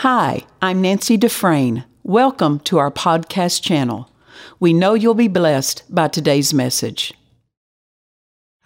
Hi, I'm Nancy Dufresne. Welcome to our podcast channel. We know you'll be blessed by today's message.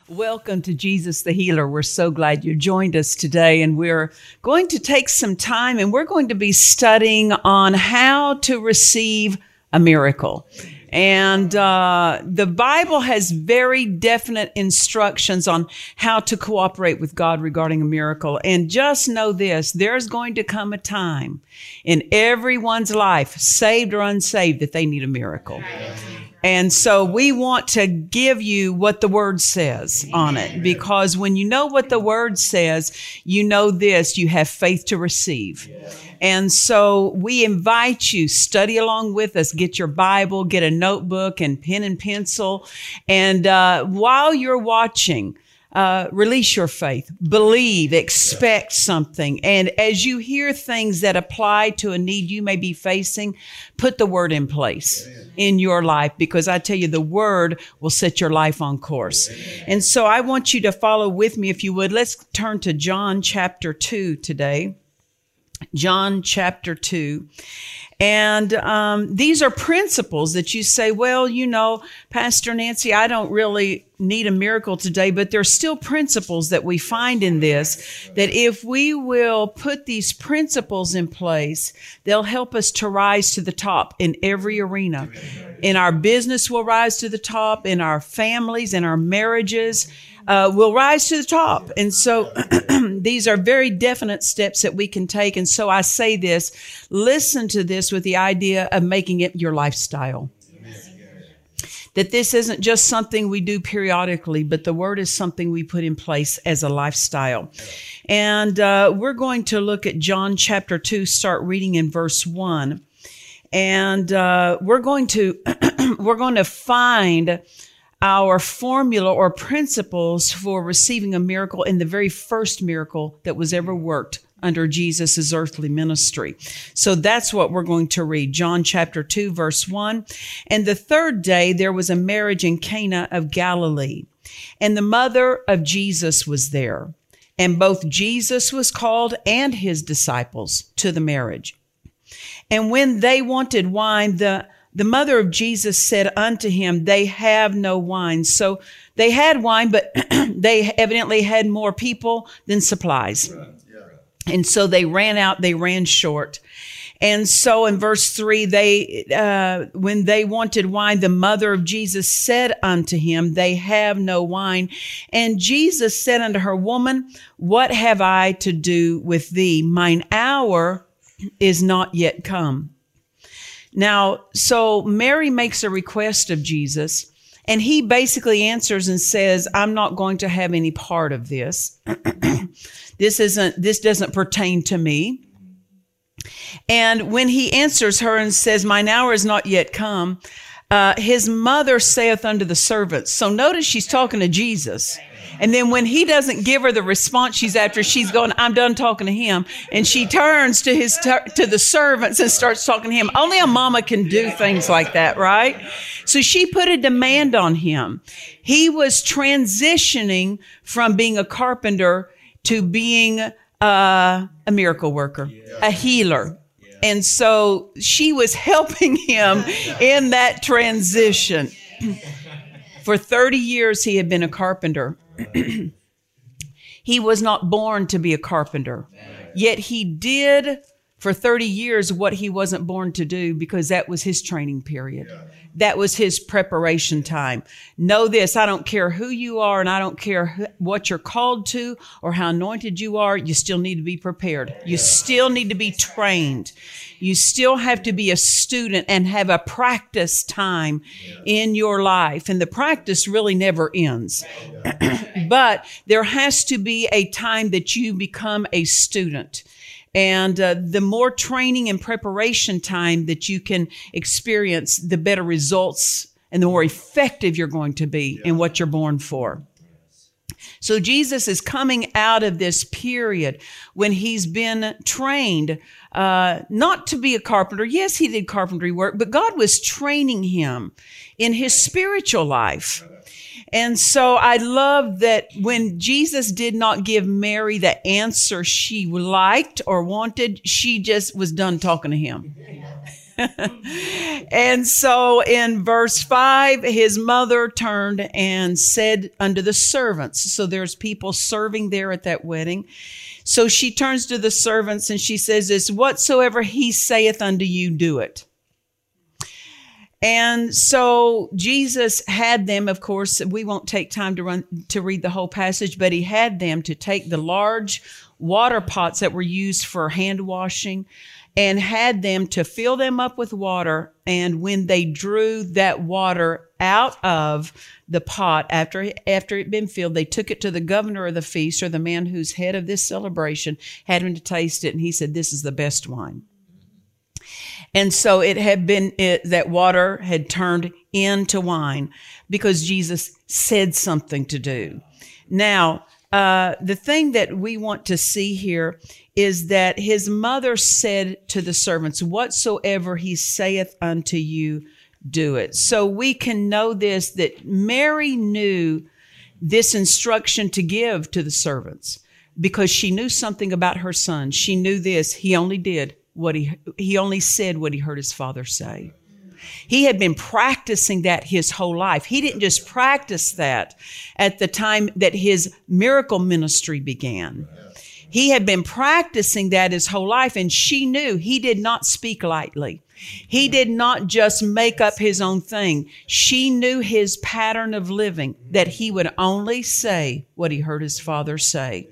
Welcome to Jesus the Healer. We're so glad you joined us today, and we're going to take some time and we're going to be studying on how to receive a miracle. And uh, the Bible has very definite instructions on how to cooperate with God regarding a miracle. And just know this there's going to come a time in everyone's life, saved or unsaved, that they need a miracle. And so we want to give you what the word says on it because when you know what the word says, you know this, you have faith to receive. And so we invite you, study along with us, get your Bible, get a notebook and pen and pencil. And uh, while you're watching, uh, release your faith, believe, expect something. And as you hear things that apply to a need you may be facing, put the word in place in your life because I tell you, the word will set your life on course. And so I want you to follow with me if you would. Let's turn to John chapter 2 today. John chapter 2. And um, these are principles that you say, well, you know, Pastor Nancy, I don't really need a miracle today, but there's still principles that we find in this that if we will put these principles in place, they'll help us to rise to the top in every arena. In our business, we'll rise to the top, in our families, in our marriages, uh, will rise to the top. And so these are very definite steps that we can take. And so I say this listen to this with the idea of making it your lifestyle. That this isn't just something we do periodically, but the word is something we put in place as a lifestyle. And uh, we're going to look at John chapter 2, start reading in verse 1. And uh, we're going to we're going to find our formula or principles for receiving a miracle in the very first miracle that was ever worked under Jesus' earthly ministry. So that's what we're going to read. John chapter 2, verse 1. And the third day there was a marriage in Cana of Galilee, and the mother of Jesus was there. And both Jesus was called and his disciples to the marriage. And when they wanted wine, the the mother of Jesus said unto him, They have no wine. So they had wine, but they evidently had more people than supplies. And so they ran out, they ran short. And so in verse three, they, uh, when they wanted wine, the mother of Jesus said unto him, They have no wine. And Jesus said unto her, Woman, what have I to do with thee? Mine hour is not yet come. Now, so Mary makes a request of Jesus, and he basically answers and says, I'm not going to have any part of this. this isn't, this doesn't pertain to me. And when he answers her and says, Mine hour is not yet come, uh, his mother saith unto the servants. So notice she's talking to Jesus. And then when he doesn't give her the response she's after, she's going, I'm done talking to him. And she turns to his, to the servants and starts talking to him. Only a mama can do things like that, right? So she put a demand on him. He was transitioning from being a carpenter to being uh, a miracle worker, a healer. And so she was helping him in that transition. For 30 years, he had been a carpenter. he was not born to be a carpenter, yet he did for 30 years what he wasn't born to do because that was his training period. That was his preparation time. Know this, I don't care who you are and I don't care what you're called to or how anointed you are, you still need to be prepared. You still need to be trained. You still have to be a student and have a practice time in your life. And the practice really never ends. but there has to be a time that you become a student. And uh, the more training and preparation time that you can experience, the better results and the more effective you're going to be in what you're born for. So Jesus is coming out of this period when he's been trained uh, not to be a carpenter. Yes, he did carpentry work, but God was training him in his spiritual life. And so I love that when Jesus did not give Mary the answer she liked or wanted, she just was done talking to him. and so in verse 5 his mother turned and said unto the servants so there's people serving there at that wedding so she turns to the servants and she says this whatsoever he saith unto you do it and so Jesus had them, of course, we won't take time to run to read the whole passage, but he had them to take the large water pots that were used for hand washing and had them to fill them up with water. And when they drew that water out of the pot after after it had been filled, they took it to the governor of the feast or the man who's head of this celebration, had him to taste it, and he said, This is the best wine. And so it had been it, that water had turned into wine because Jesus said something to do. Now, uh, the thing that we want to see here is that his mother said to the servants, Whatsoever he saith unto you, do it. So we can know this that Mary knew this instruction to give to the servants because she knew something about her son. She knew this. He only did what he he only said what he heard his father say. He had been practicing that his whole life. He didn't just practice that at the time that his miracle ministry began. He had been practicing that his whole life, and she knew he did not speak lightly. He did not just make up his own thing. She knew his pattern of living, that he would only say what he heard his father say.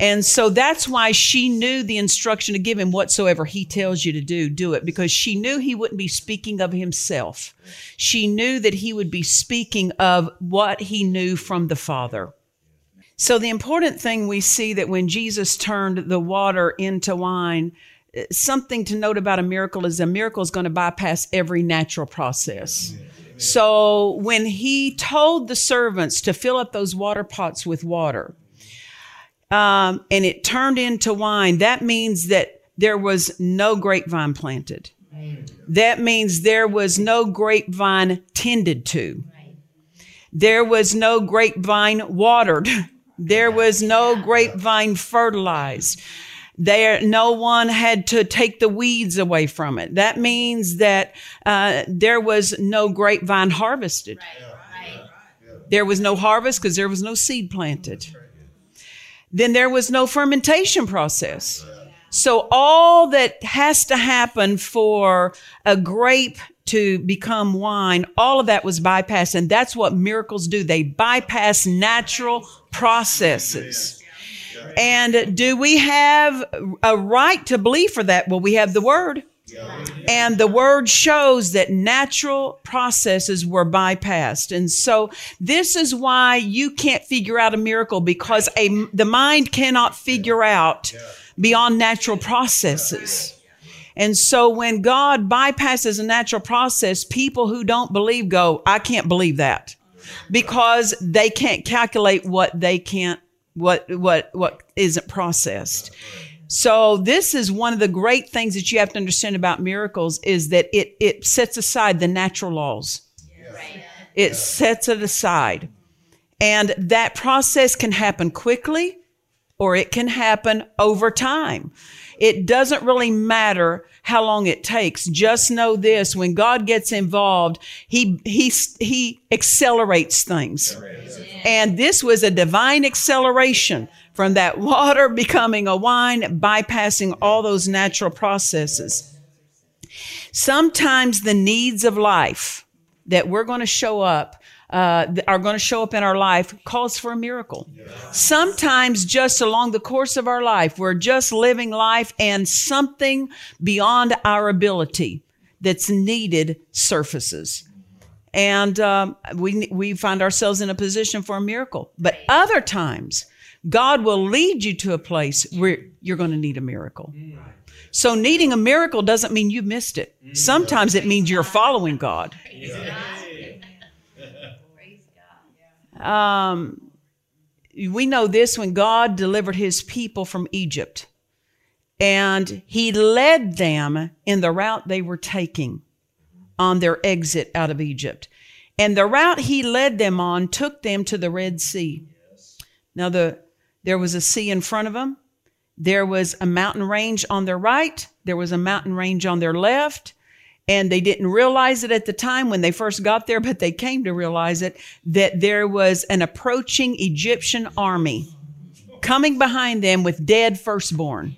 And so that's why she knew the instruction to give him whatsoever he tells you to do, do it, because she knew he wouldn't be speaking of himself. She knew that he would be speaking of what he knew from the Father. So the important thing we see that when Jesus turned the water into wine, something to note about a miracle is a miracle is going to bypass every natural process. So when he told the servants to fill up those water pots with water, um, and it turned into wine, that means that there was no grapevine planted. That means there was no grapevine tended to. There was no grapevine watered. There was no grapevine fertilized. There, no one had to take the weeds away from it. That means that uh, there was no grapevine harvested. There was no harvest because there was no seed planted then there was no fermentation process. So all that has to happen for a grape to become wine, all of that was bypassed. And that's what miracles do. They bypass natural processes. And do we have a right to believe for that? Well, we have the word. And the word shows that natural processes were bypassed. And so this is why you can't figure out a miracle because a, the mind cannot figure out beyond natural processes. And so when God bypasses a natural process, people who don't believe go, I can't believe that because they can't calculate what they can't, what, what, what isn't processed. So this is one of the great things that you have to understand about miracles is that it, it sets aside the natural laws. It sets it aside. And that process can happen quickly or it can happen over time. It doesn't really matter how long it takes. Just know this, when God gets involved, he, he, he accelerates things. And this was a divine acceleration from that water becoming a wine, bypassing all those natural processes. Sometimes the needs of life that we're going to show up uh, are going to show up in our life calls for a miracle. Sometimes, just along the course of our life, we're just living life and something beyond our ability that's needed surfaces. And um, we, we find ourselves in a position for a miracle. But other times, God will lead you to a place where you're going to need a miracle. So needing a miracle doesn't mean you missed it. Sometimes it means you're following God. Um, we know this when God delivered his people from Egypt and he led them in the route they were taking on their exit out of Egypt. And the route he led them on took them to the Red Sea. Now the there was a sea in front of them. There was a mountain range on their right. There was a mountain range on their left. And they didn't realize it at the time when they first got there, but they came to realize it that there was an approaching Egyptian army coming behind them with dead firstborn.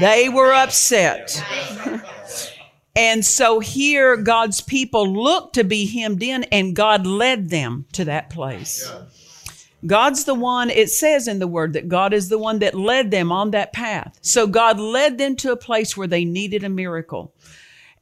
They were upset. and so here, God's people looked to be hemmed in, and God led them to that place. God's the one, it says in the word that God is the one that led them on that path. So God led them to a place where they needed a miracle.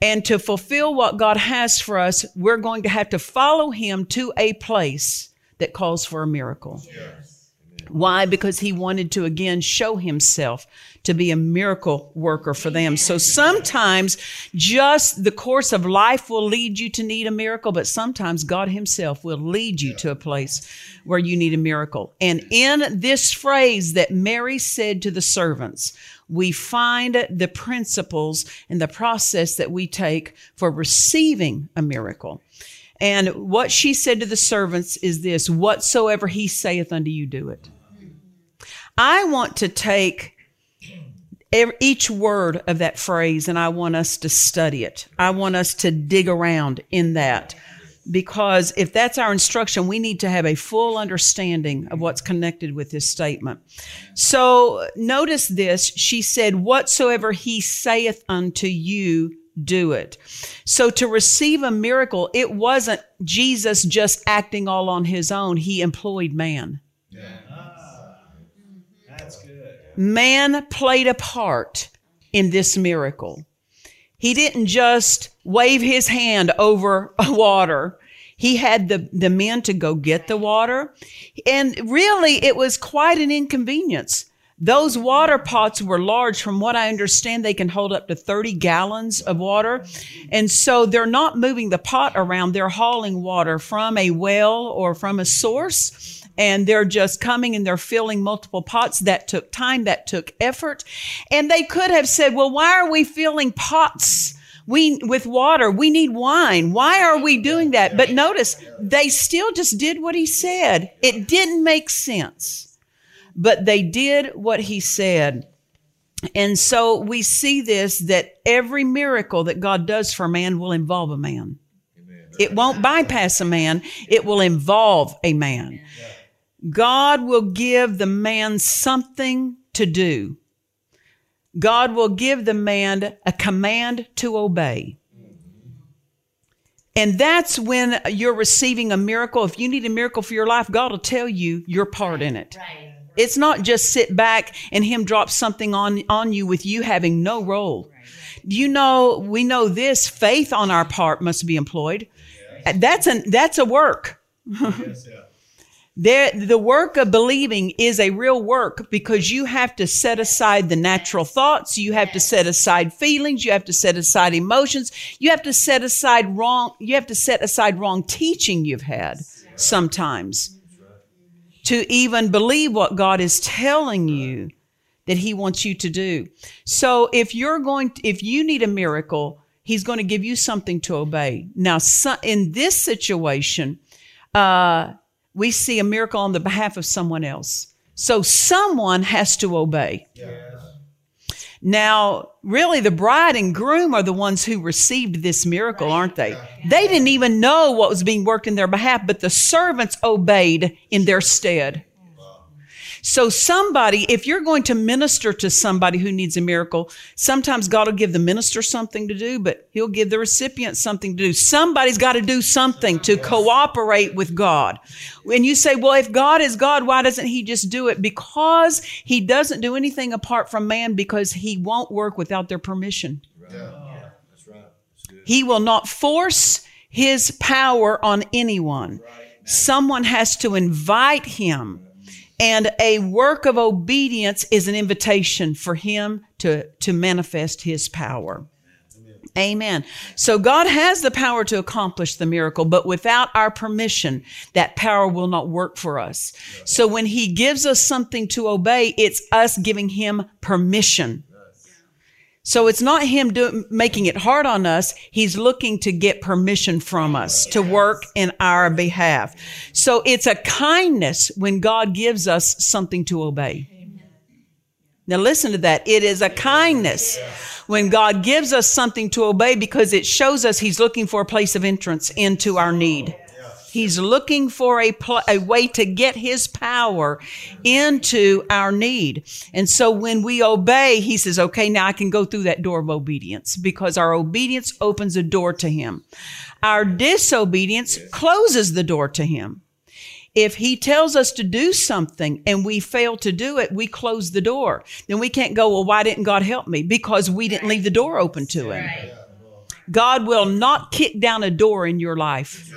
And to fulfill what God has for us, we're going to have to follow Him to a place that calls for a miracle. Yes. Why? Because He wanted to again show Himself to be a miracle worker for them. So sometimes just the course of life will lead you to need a miracle, but sometimes God Himself will lead you to a place where you need a miracle. And in this phrase that Mary said to the servants, we find the principles and the process that we take for receiving a miracle. And what she said to the servants is this whatsoever he saith unto you, do it. I want to take each word of that phrase and I want us to study it. I want us to dig around in that because if that's our instruction, we need to have a full understanding of what's connected with this statement. So notice this. She said, whatsoever he saith unto you, do it. So to receive a miracle, it wasn't Jesus just acting all on his own. He employed man. Yeah. Man played a part in this miracle. He didn't just wave his hand over water. He had the, the men to go get the water. And really, it was quite an inconvenience. Those water pots were large. From what I understand, they can hold up to 30 gallons of water. And so they're not moving the pot around. They're hauling water from a well or from a source and they're just coming and they're filling multiple pots. That took time, that took effort. And they could have said, well, why are we filling pots? We, with water, we need wine. Why are we doing that? But notice, they still just did what he said. It didn't make sense, but they did what he said. And so we see this that every miracle that God does for man will involve a man. It won't bypass a man. It will involve a man. God will give the man something to do. God will give the man a command to obey. And that's when you're receiving a miracle. If you need a miracle for your life, God will tell you your part in it. Right. It's not just sit back and Him drop something on, on you with you having no role. You know, we know this faith on our part must be employed. Yes. That's, an, that's a work. yes, yeah. There, the work of believing is a real work because you have to set aside the natural thoughts. You have to set aside feelings. You have to set aside emotions. You have to set aside wrong, you have to set aside wrong teaching you've had sometimes to even believe what God is telling you that he wants you to do. So if you're going, to, if you need a miracle, he's going to give you something to obey. Now, in this situation, uh, we see a miracle on the behalf of someone else. So someone has to obey. Yes. Now, really, the bride and groom are the ones who received this miracle, aren't they? They didn't even know what was being worked in their behalf, but the servants obeyed in their stead. So somebody, if you're going to minister to somebody who needs a miracle, sometimes God will give the minister something to do, but he'll give the recipient something to do. Somebody's got to do something to cooperate with God. And you say, well, if God is God, why doesn't he just do it? Because he doesn't do anything apart from man because he won't work without their permission. Yeah. That's right. He will not force his power on anyone. Someone has to invite him and a work of obedience is an invitation for him to, to manifest his power. Amen. So God has the power to accomplish the miracle, but without our permission, that power will not work for us. So when he gives us something to obey, it's us giving him permission. So it's not him do, making it hard on us. He's looking to get permission from us to work in our behalf. So it's a kindness when God gives us something to obey. Now listen to that. It is a kindness when God gives us something to obey because it shows us he's looking for a place of entrance into our need. He's looking for a, pl- a way to get his power into our need. And so when we obey, he says, okay, now I can go through that door of obedience because our obedience opens a door to him. Our disobedience closes the door to him. If he tells us to do something and we fail to do it, we close the door. Then we can't go, well, why didn't God help me? Because we didn't leave the door open to him. God will not kick down a door in your life.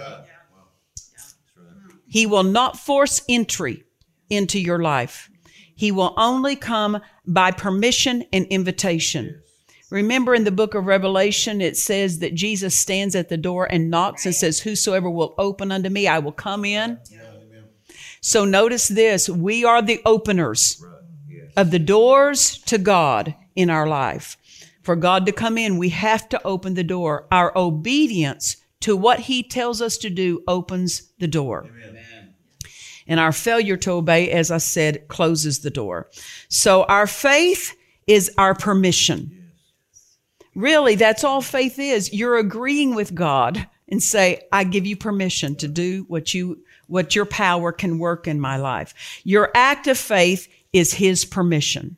He will not force entry into your life. He will only come by permission and invitation. Remember in the book of Revelation, it says that Jesus stands at the door and knocks and says, Whosoever will open unto me, I will come in. So notice this we are the openers of the doors to God in our life. For God to come in, we have to open the door. Our obedience to what He tells us to do opens the door. Amen. And our failure to obey, as I said, closes the door. So our faith is our permission. Really, that's all faith is. You're agreeing with God and say, I give you permission to do what you, what your power can work in my life. Your act of faith is his permission.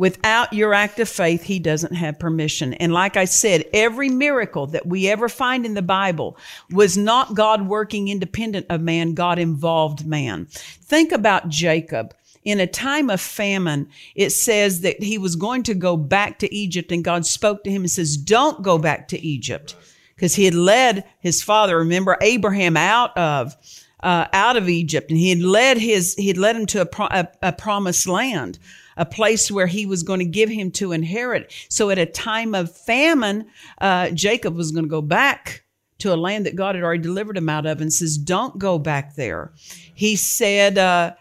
Without your act of faith, he doesn't have permission. And like I said, every miracle that we ever find in the Bible was not God working independent of man, God involved man. Think about Jacob. In a time of famine, it says that he was going to go back to Egypt and God spoke to him and says, don't go back to Egypt because he had led his father, remember Abraham out of uh, out of Egypt, and he had led his he had led him to a, pro- a, a promised land a place where he was going to give him to inherit. So at a time of famine, uh, Jacob was going to go back to a land that God had already delivered him out of and says, Don't go back there. He said, uh,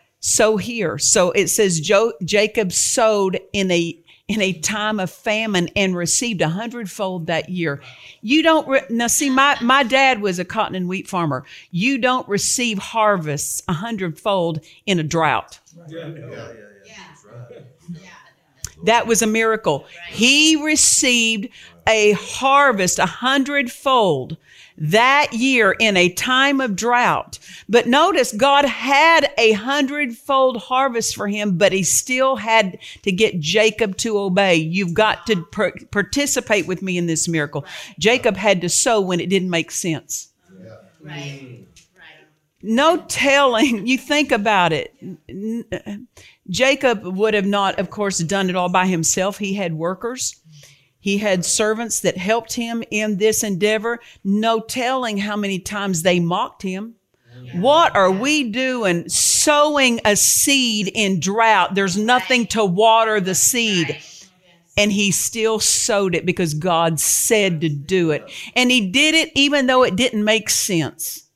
here. So it says jo- Jacob sowed in a in a time of famine and received a hundredfold that year. You don't re- now see my my dad was a cotton and wheat farmer. You don't receive harvests a hundredfold in a drought. Yeah. Yeah. That was a miracle. He received a harvest a hundredfold that year in a time of drought. But notice God had a hundredfold harvest for him, but he still had to get Jacob to obey. You've got to per- participate with me in this miracle. Jacob had to sow when it didn't make sense. Right. No telling. You think about it. Jacob would have not, of course, done it all by himself. He had workers. He had servants that helped him in this endeavor. No telling how many times they mocked him. What are we doing? Sowing a seed in drought. There's nothing to water the seed. And he still sowed it because God said to do it. And he did it even though it didn't make sense.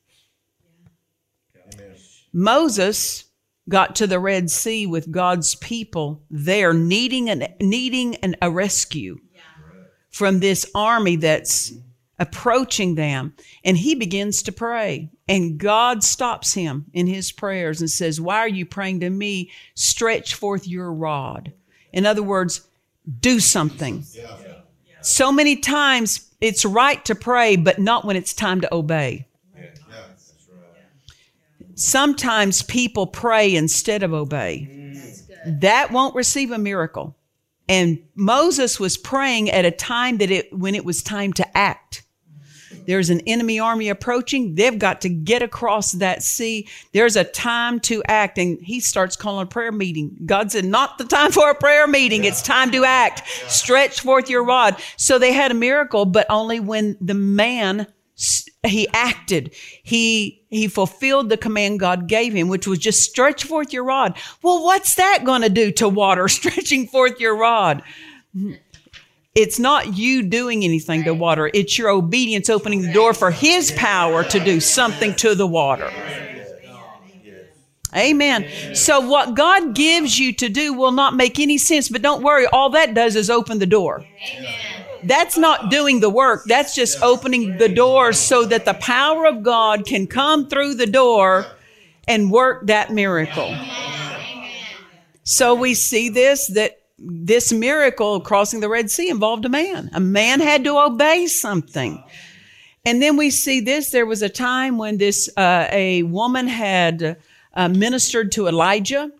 Moses got to the Red Sea with God's people there, needing an needing an, a rescue from this army that's approaching them. And he begins to pray. And God stops him in his prayers and says, Why are you praying to me? Stretch forth your rod. In other words, do something. So many times it's right to pray, but not when it's time to obey. Sometimes people pray instead of obey. That won't receive a miracle. And Moses was praying at a time that it, when it was time to act. There's an enemy army approaching. They've got to get across that sea. There's a time to act. And he starts calling a prayer meeting. God said, not the time for a prayer meeting. Yeah. It's time to act. Yeah. Stretch forth your rod. So they had a miracle, but only when the man he acted. He, he fulfilled the command God gave him, which was just stretch forth your rod. Well, what's that going to do to water, stretching forth your rod? It's not you doing anything to water. It's your obedience opening the door for his power to do something to the water. Amen. So what God gives you to do will not make any sense, but don't worry. All that does is open the door. Amen. That's not doing the work. That's just opening the door so that the power of God can come through the door and work that miracle. So we see this that this miracle crossing the Red Sea involved a man. A man had to obey something. And then we see this. There was a time when this uh, a woman had uh, ministered to Elijah,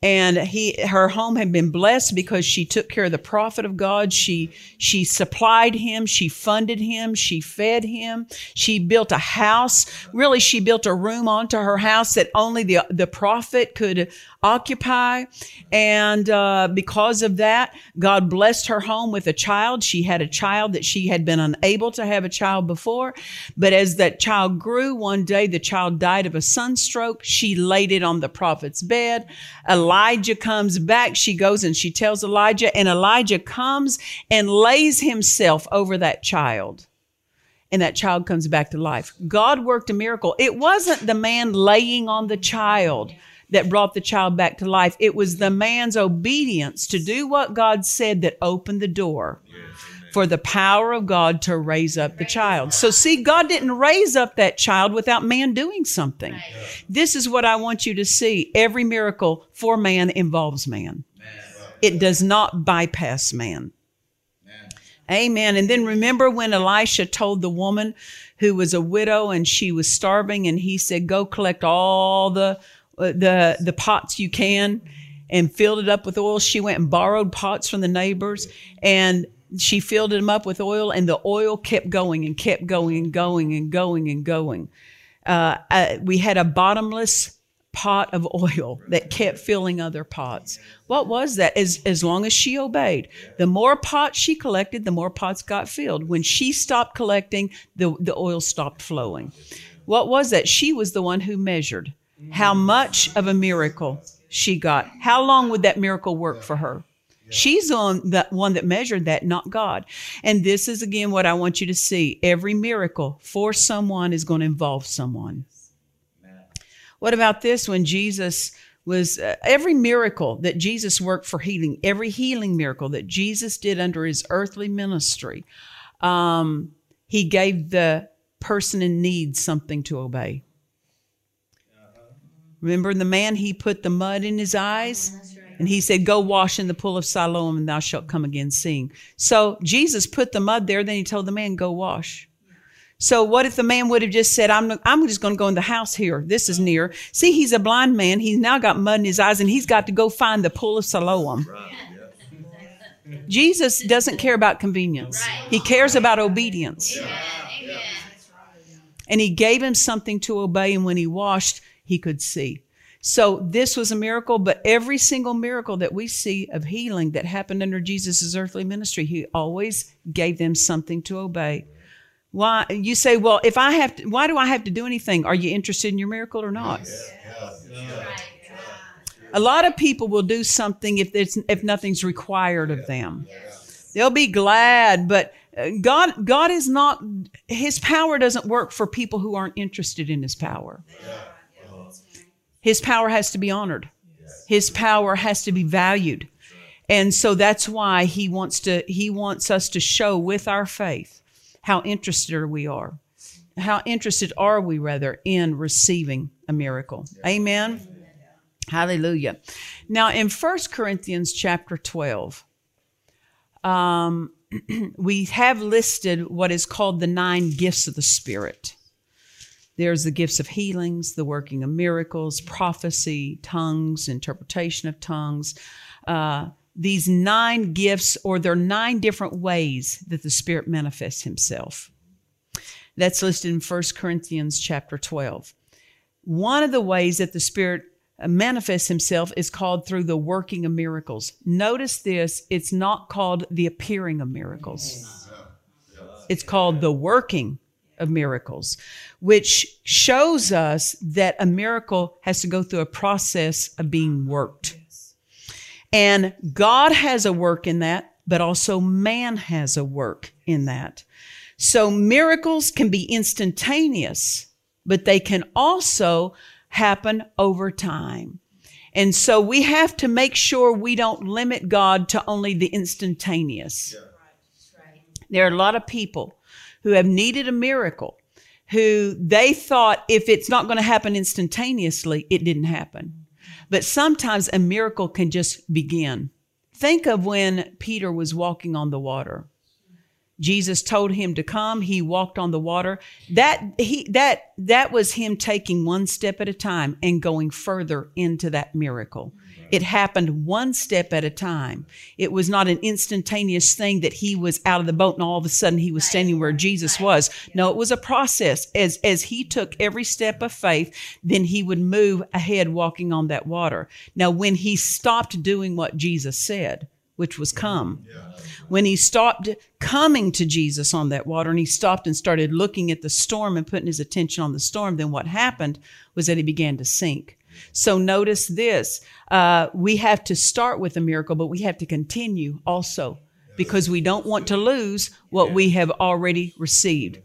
and he her home had been blessed because she took care of the prophet of God. She she supplied him, she funded him, she fed him. She built a house. Really, she built a room onto her house that only the the prophet could occupy. And uh, because of that, God blessed her home with a child. She had a child that she had been unable to have a child before. But as that child grew, one day the child died of a sunstroke. She laid it on the prophet's bed. Elijah comes back. She goes and she tells Elijah, and Elijah comes and lays himself over that child and that child comes back to life. God worked a miracle. It wasn't the man laying on the child that brought the child back to life. It was the man's obedience to do what God said that opened the door for the power of God to raise up the child. So see, God didn't raise up that child without man doing something. This is what I want you to see. Every miracle for man involves man. It does not bypass man. Amen. And then remember when Elisha told the woman who was a widow and she was starving and he said, go collect all the the the pots you can and filled it up with oil. She went and borrowed pots from the neighbors and she filled them up with oil and the oil kept going and kept going and going and going and going. Uh, uh, we had a bottomless pot of oil that kept filling other pots. What was that? As, as long as she obeyed, the more pots she collected, the more pots got filled. When she stopped collecting, the, the oil stopped flowing. What was that? She was the one who measured how much of a miracle she got. How long would that miracle work for her? She's on the one that measured that, not God. And this is again what I want you to see. Every miracle for someone is going to involve someone. What about this when Jesus was uh, every miracle that Jesus worked for healing, every healing miracle that Jesus did under his earthly ministry, um, he gave the person in need something to obey. Remember the man, he put the mud in his eyes and he said, Go wash in the pool of Siloam and thou shalt come again seeing. So Jesus put the mud there, then he told the man, Go wash. So what if the man would have just said, I'm, I'm just going to go in the house here. This is near. See, he's a blind man. He's now got mud in his eyes and he's got to go find the pool of Siloam. Jesus doesn't care about convenience. He cares about obedience. And he gave him something to obey. And when he washed, he could see. So this was a miracle, but every single miracle that we see of healing that happened under Jesus' earthly ministry, he always gave them something to obey. Why you say, well, if I have to, why do I have to do anything? Are you interested in your miracle or not? A lot of people will do something if it's, if nothing's required of them. They'll be glad, but uh, God God is not his power doesn't work for people who aren't interested in his power. His power has to be honored. His power has to be valued. And so that's why he wants to he wants us to show with our faith how interested we are. How interested are we rather in receiving a miracle. Amen. Hallelujah. Now in 1 Corinthians chapter 12, um, we have listed what is called the nine gifts of the Spirit. There's the gifts of healings, the working of miracles, prophecy, tongues, interpretation of tongues. Uh, these nine gifts, or there are nine different ways that the Spirit manifests Himself. That's listed in 1 Corinthians chapter 12. One of the ways that the Spirit manifests Himself is called through the working of miracles. Notice this, it's not called the appearing of miracles. It's called the working of miracles, which shows us that a miracle has to go through a process of being worked. And God has a work in that, but also man has a work in that. So miracles can be instantaneous, but they can also happen over time. And so we have to make sure we don't limit God to only the instantaneous. There are a lot of people who have needed a miracle who they thought if it's not going to happen instantaneously, it didn't happen. But sometimes a miracle can just begin. Think of when Peter was walking on the water. Jesus told him to come. He walked on the water. That he that that was him taking one step at a time and going further into that miracle. It happened one step at a time. It was not an instantaneous thing that he was out of the boat and all of a sudden he was standing where Jesus was. No, it was a process. As as he took every step of faith, then he would move ahead walking on that water. Now when he stopped doing what Jesus said, which was come. When he stopped coming to Jesus on that water and he stopped and started looking at the storm and putting his attention on the storm, then what happened was that he began to sink. So notice this uh, we have to start with a miracle, but we have to continue also because we don't want to lose what we have already received.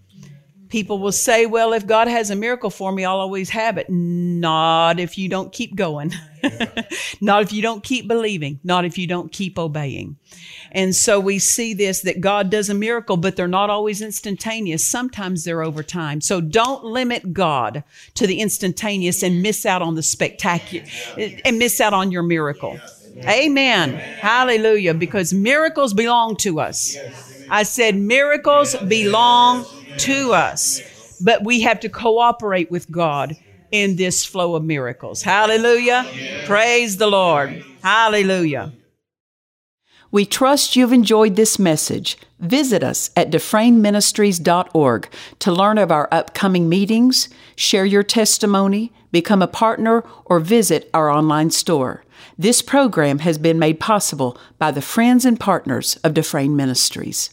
People will say, well, if God has a miracle for me, I'll always have it. Not if you don't keep going. not if you don't keep believing. Not if you don't keep obeying. And so we see this that God does a miracle, but they're not always instantaneous. Sometimes they're over time. So don't limit God to the instantaneous and miss out on the spectacular and miss out on your miracle. Amen. Hallelujah. Because miracles belong to us. I said miracles belong to us. But we have to cooperate with God in this flow of miracles. Hallelujah. Praise the Lord. Hallelujah. We trust you've enjoyed this message. Visit us at dufresneministries.org to learn of our upcoming meetings, share your testimony, become a partner, or visit our online store. This program has been made possible by the friends and partners of Dufresne Ministries.